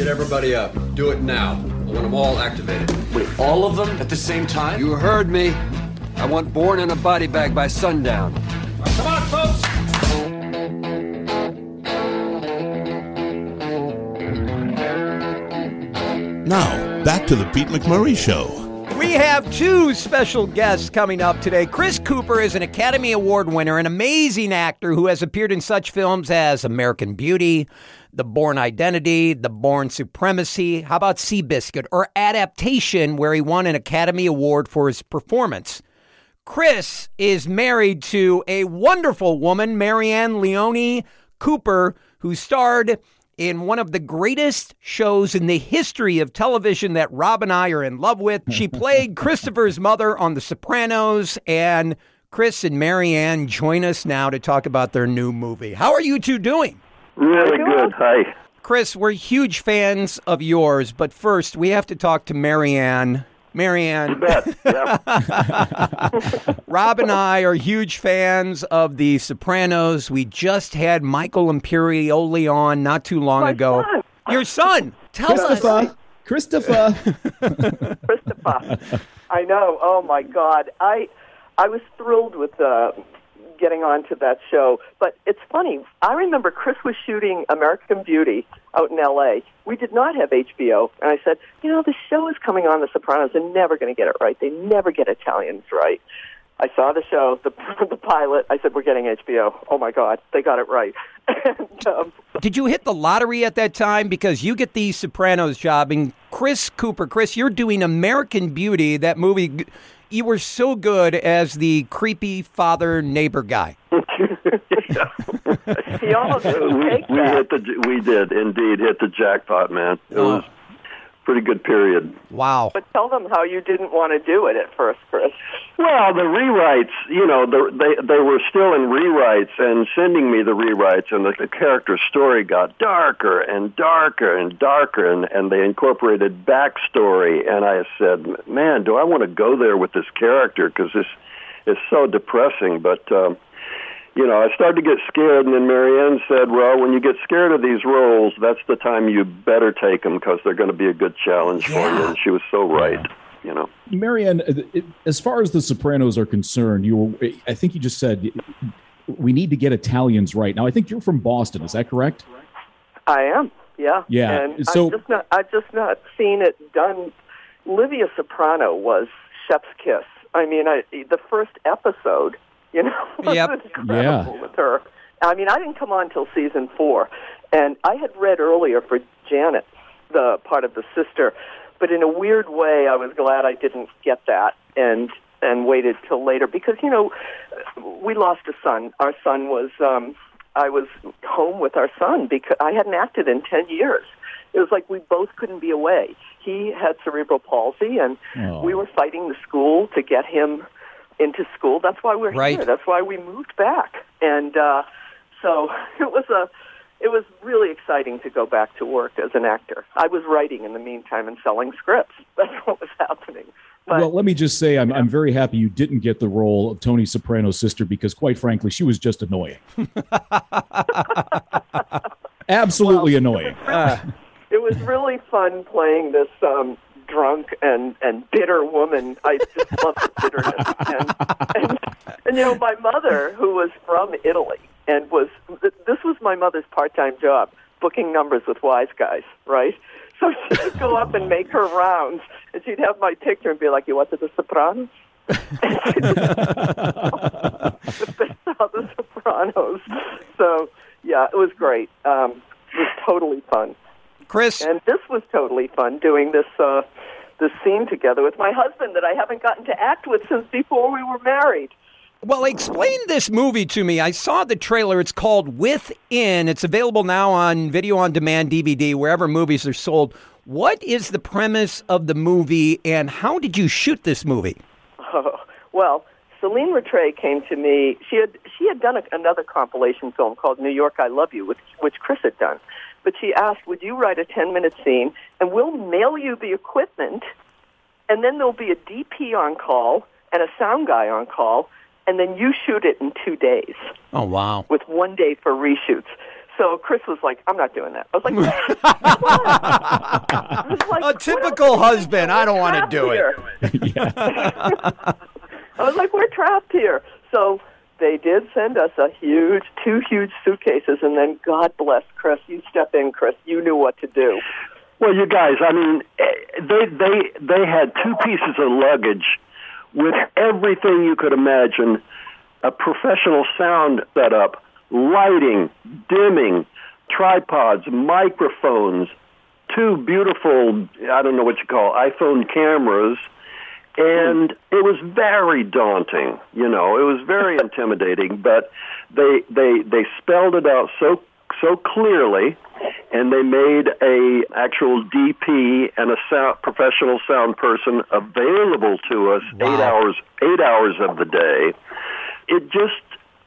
Get everybody up. Do it now. I want them all activated. Wait, all of them at the same time? You heard me. I want Bourne in a body bag by sundown. Come on, folks! Now, back to the Pete McMurray Show. We have two special guests coming up today. Chris Cooper is an Academy Award winner, an amazing actor who has appeared in such films as American Beauty, The Bourne Identity, The Bourne Supremacy. How about Seabiscuit or Adaptation, where he won an Academy Award for his performance? Chris is married to a wonderful woman, Marianne Leone Cooper, who starred in one of the greatest shows in the history of television that Rob and I are in love with. She played Christopher's mother on The Sopranos, and Chris and Marianne join us now to talk about their new movie. How are you two doing? Really good. Hi. Chris, we're huge fans of yours, but first we have to talk to Marianne. Marianne. Yeah. Rob and I are huge fans of The Sopranos. We just had Michael Imperioli on not too long My ago. son. Your son. Tell us. Christopher. Christopher. Christopher. I know. Oh my God. I I was thrilled with uh, getting onto that show. But it's funny. I remember Chris was shooting American Beauty out in L.A. We did not have HBO, and I said, you know, the show is coming on The Sopranos. They're never going to get it right. They never get Italians right. I saw the show, the the pilot. I said, "We're getting HBO." Oh my God, they got it right. and, um, Did you hit the lottery at that time? Because you get the Sopranos job, and Chris Cooper, Chris, you're doing American Beauty. That movie, you were so good as the creepy father neighbor guy. he almost we we hit the we did indeed hit the jackpot, man. It was pretty good period. Wow. But tell them how you didn't want to do it at first, Chris. Well, the rewrites, you know, the, they they were still in rewrites and sending me the rewrites, and the, the character story got darker and darker and darker, and and they incorporated backstory. And I said, man, do I want to go there with this character because this is so depressing? But um, you know, I started to get scared, and then Marianne said, "Well, when you get scared of these roles, that's the time you better take them because they're going to be a good challenge for you." And she was so right. You know. Marianne, uh, it- as far as the Sopranos are concerned, you were, I think you just said we need to get Italians right. Now, I think you're from Boston. Is that correct? I am, yeah. Yeah, And so- I've just not, I've just not seen it done. Livia Soprano was chef's kiss. I mean, I, the first episode, you know, it was incredible Yeah. with her. I mean, I didn't come on till season four, and I had read earlier for Janet, the part of the sister, but in a weird way, I was glad I didn't get that and and waited till later because you know we lost a son. Our son was um, I was home with our son because I hadn't acted in ten years. It was like we both couldn't be away. He had cerebral palsy, and Oh. we were fighting the school to get him into school. That's why we're Right. here. That's why we moved back. And uh, so it was a it was really exciting to go back to work as an actor. I was writing in the meantime and selling scripts. That's what was happening. But well, let me just say, I'm, I'm very happy you didn't get the role of Tony Soprano's sister because, quite frankly, she was just annoying. Absolutely annoying. it was really fun playing this um, drunk and and bitter woman. I just love the bitterness. And, and and you know, my mother, who was from Italy, and was this was my mother's part-time job, booking numbers with wise guys, right? So she would go up and make her rounds, and she'd have my picture and be like, "You want to the Sopranos?" And she'd just- they saw the Sopranos. So yeah, it was great. Um, it was totally fun. Chris, And this was totally fun doing this uh, this scene together with my husband that I haven't gotten to act with since before we were married. well, explain this movie to me. I saw the trailer. It's called Within. It's available now on video on demand DVD, wherever movies are sold. What is the premise of the movie, and how did you shoot this movie? Oh, well, Celine Rattray came to me. She had she had done a, another compilation film called New York I Love You, which which Chris had done. But she asked, "Would you write a ten minute scene, and we'll mail you the equipment, and then there'll be a DP on call and a sound guy on call, and then you shoot it in two days." Oh, wow. with one day for reshoots. So Chris was like, "I'm not doing that." I was like, I was like, A typical else husband. I don't wanna trapped do it." I was like, "We're trapped here." So they did send us a huge, two huge suitcases, and then God bless Chris. You step in, Chris. You knew what to do. Well, you guys, I mean, eh, they they they had two pieces of luggage with everything you could imagine: a professional sound setup, lighting, dimming, tripods, microphones, two beautiful I don't know what you call iPhone cameras, and it was very daunting. You know, it was very intimidating. But they they they spelled it out so so clearly, and they made a actual DP and a sound, professional sound person available to us eight hours eight hours of the day. It just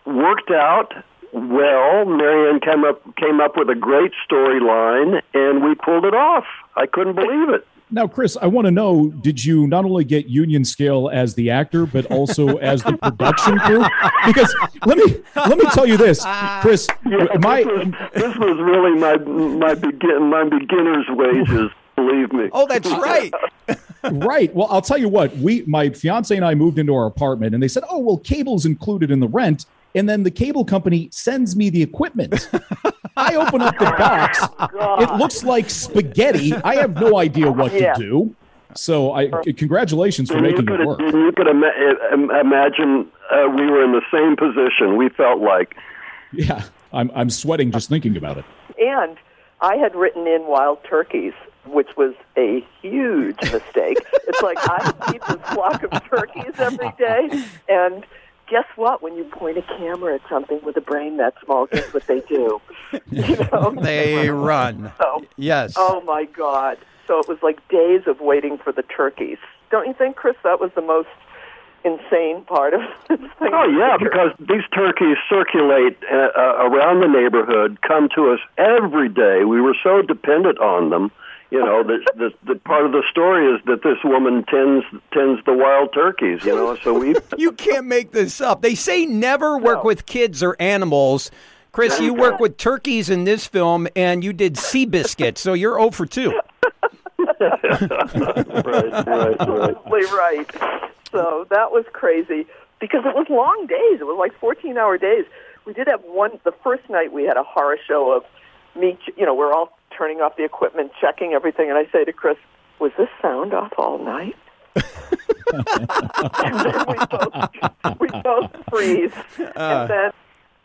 worked out well. Marianne came up came up with a great storyline, and we pulled it off. I couldn't believe it. Now, Chris, I want to know: Did you not only get union scale as the actor, but also as the production crew? Because let me let me tell you this, Chris. Yeah, my this, was, this was really my my begin my beginner's wages. Believe me. Oh, that's right. right. Well, I'll tell you what. We, my fiance and I, moved into our apartment, and they said, "Oh, well, cable's included in the rent." And then the cable company sends me the equipment. I open up the box. It looks like spaghetti. I have no idea what Yeah. to do. So, I congratulations for making it work. you could ima- imagine uh, we were in the same position. We felt like Yeah, I'm I'm sweating just thinking about it. And I had written in wild turkeys, which was a huge mistake. it's like I feed this flock of turkeys every day, and guess what? When you point a camera at something with a brain that small, guess what they do? You know, They run. So, Yes. oh my God! So it was like days of waiting for the turkeys. Don't you think, Chris? That was the most insane part of this thing. Oh yeah, because these turkeys circulate uh, uh, around the neighborhood, come to us every day. We were so dependent on them. You know, the, the the part of the story is that this woman tends tends the wild turkeys. You know, so we You can't make this up. They say never work No. with kids or animals. Chris, you work with turkeys in this film, and you did sea biscuits, so you're 0 for 2. right, right, right. absolutely right. So that was crazy because it was long days. It was like 14 hour days. We did have one, the first night we had a horror show of me, you know, we're all turning off the equipment, checking everything. And I say to Chris, was this sound off all night? and then we both, we both freeze. Uh. and then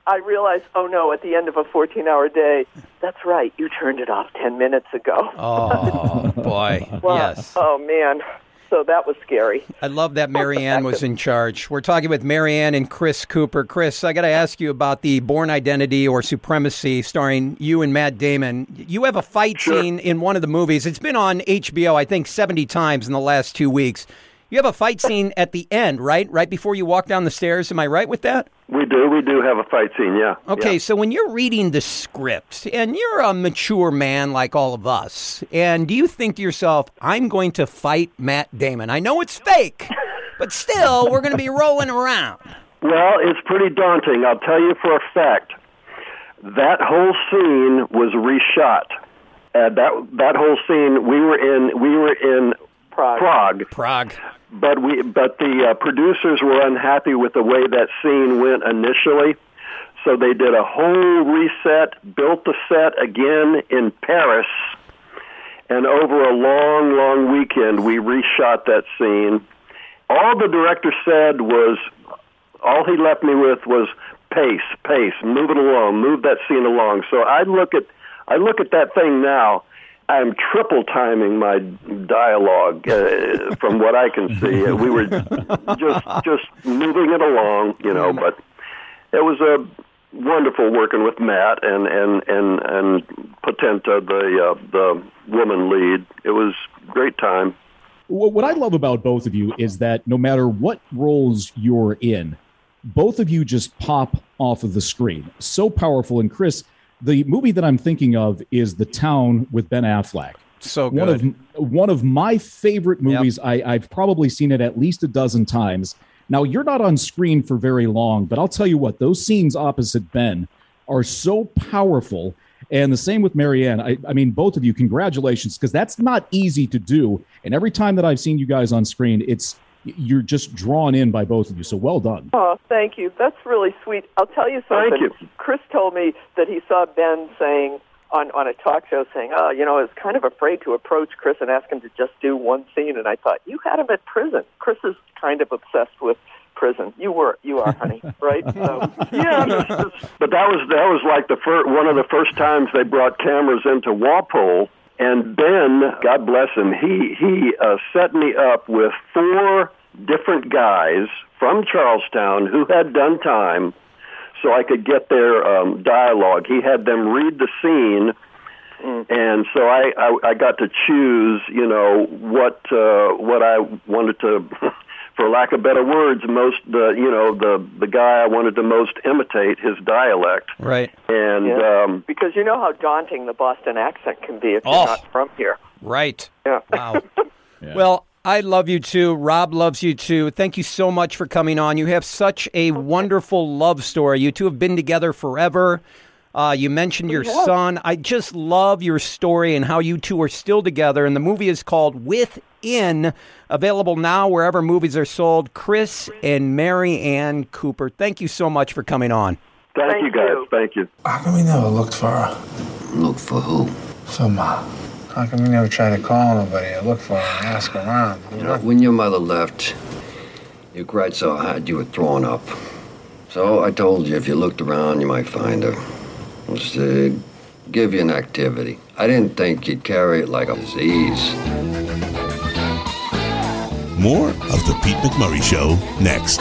I realized, oh no, at the end of a 14 hour day, that's right, you turned it off 10 minutes ago. Oh, boy. Wow. Yes. Oh man. So that was scary. I love that Marianne was in charge. We're talking with Marianne and Chris Cooper. Chris, I got to ask you about the Bourne Identity or Supremacy starring you and Matt Damon. You have a fight scene in one of the movies. It's been on HBO, I think, 70 times in the last two weeks. You have a fight scene at the end, right? Right before you walk down the stairs. Am I right with that? We do, we do have a fight scene. Yeah. Okay, Yeah. so when you're reading the script and you're a mature man like all of us, and do you think to yourself, I'm going to fight Matt Damon? I know it's fake, but still, we're going to be rolling around. Well, it's pretty daunting. I'll tell you for a fact. That whole scene was reshot. Uh, that that whole scene, we were in we were in Prague. Prague, Prague. But we but the uh, producers were unhappy with the way that scene went initially. So they did a whole reset, built the set again in Paris, and over a long, long weekend, we reshot that scene. All the director said was, all he left me with was pace, pace, move it along, move that scene along. So I look at, I look at that thing now. I'm triple timing my dialogue uh, from what I can see. We were just just moving it along, you know. But it was a wonderful working with Matt and and and and Potente, the uh, the woman lead. It was great time. What I love about both of you is that no matter what roles you're in, both of you just pop off of the screen. So powerful. And Chris, the movie that I'm thinking of is The Town with Ben Affleck. So good. One of one of my favorite movies. I, I've probably seen it at least a dozen times. Now you're not on screen for very long, but I'll tell you what, those scenes opposite Ben are so powerful. And the same with Marianne. I, I mean, both of you, congratulations, because that's not easy to do. And every time that I've seen you guys on screen, it's you're just drawn in by both of you. So well done. Oh, thank you. That's really sweet. I'll tell you something. Thank you. Chris told me that he saw Ben saying on on a talk show saying, "Oh, you know, I was kind of afraid to approach Chris and ask him to just do one scene." And I thought, "You had him at prison." Chris is kind of obsessed with prison. You were, you are, honey, right? So, yeah, but that was that was like the first one of the first times they brought cameras into Walpole. And Ben, God bless him, he he uh, set me up with four different guys from Charlestown who had done time, so I could get their um, dialogue. He had them read the scene, and so I, I I got to choose, you know, what uh, what I wanted to. For lack of better words, most the you know the the guy I wanted to most imitate his dialect, Right. and yeah. um, because you know how daunting the Boston accent can be if you're Oh. not from here. Right. Yeah. Wow. Well, I love you too. Rob loves you too. Thank you so much for coming on. You have such a wonderful love story. You two have been together forever. Uh, you mentioned your son. I just love your story and how you two are still together. And the movie is called Within, available now wherever movies are sold. Chris and Marianne Cooper, thank you so much for coming on. thank, Thank you guys, you. thank you. How come we never looked for her? Look for who? For Ma. How come we never tried to call nobody or look for her and ask around? You know, when your mother left, you cried so hard you were throwing up. So I told you if you looked around, you might find her. Just uh, give you an activity. I didn't think you'd carry it like a disease. More of The Pete McMurray Show next.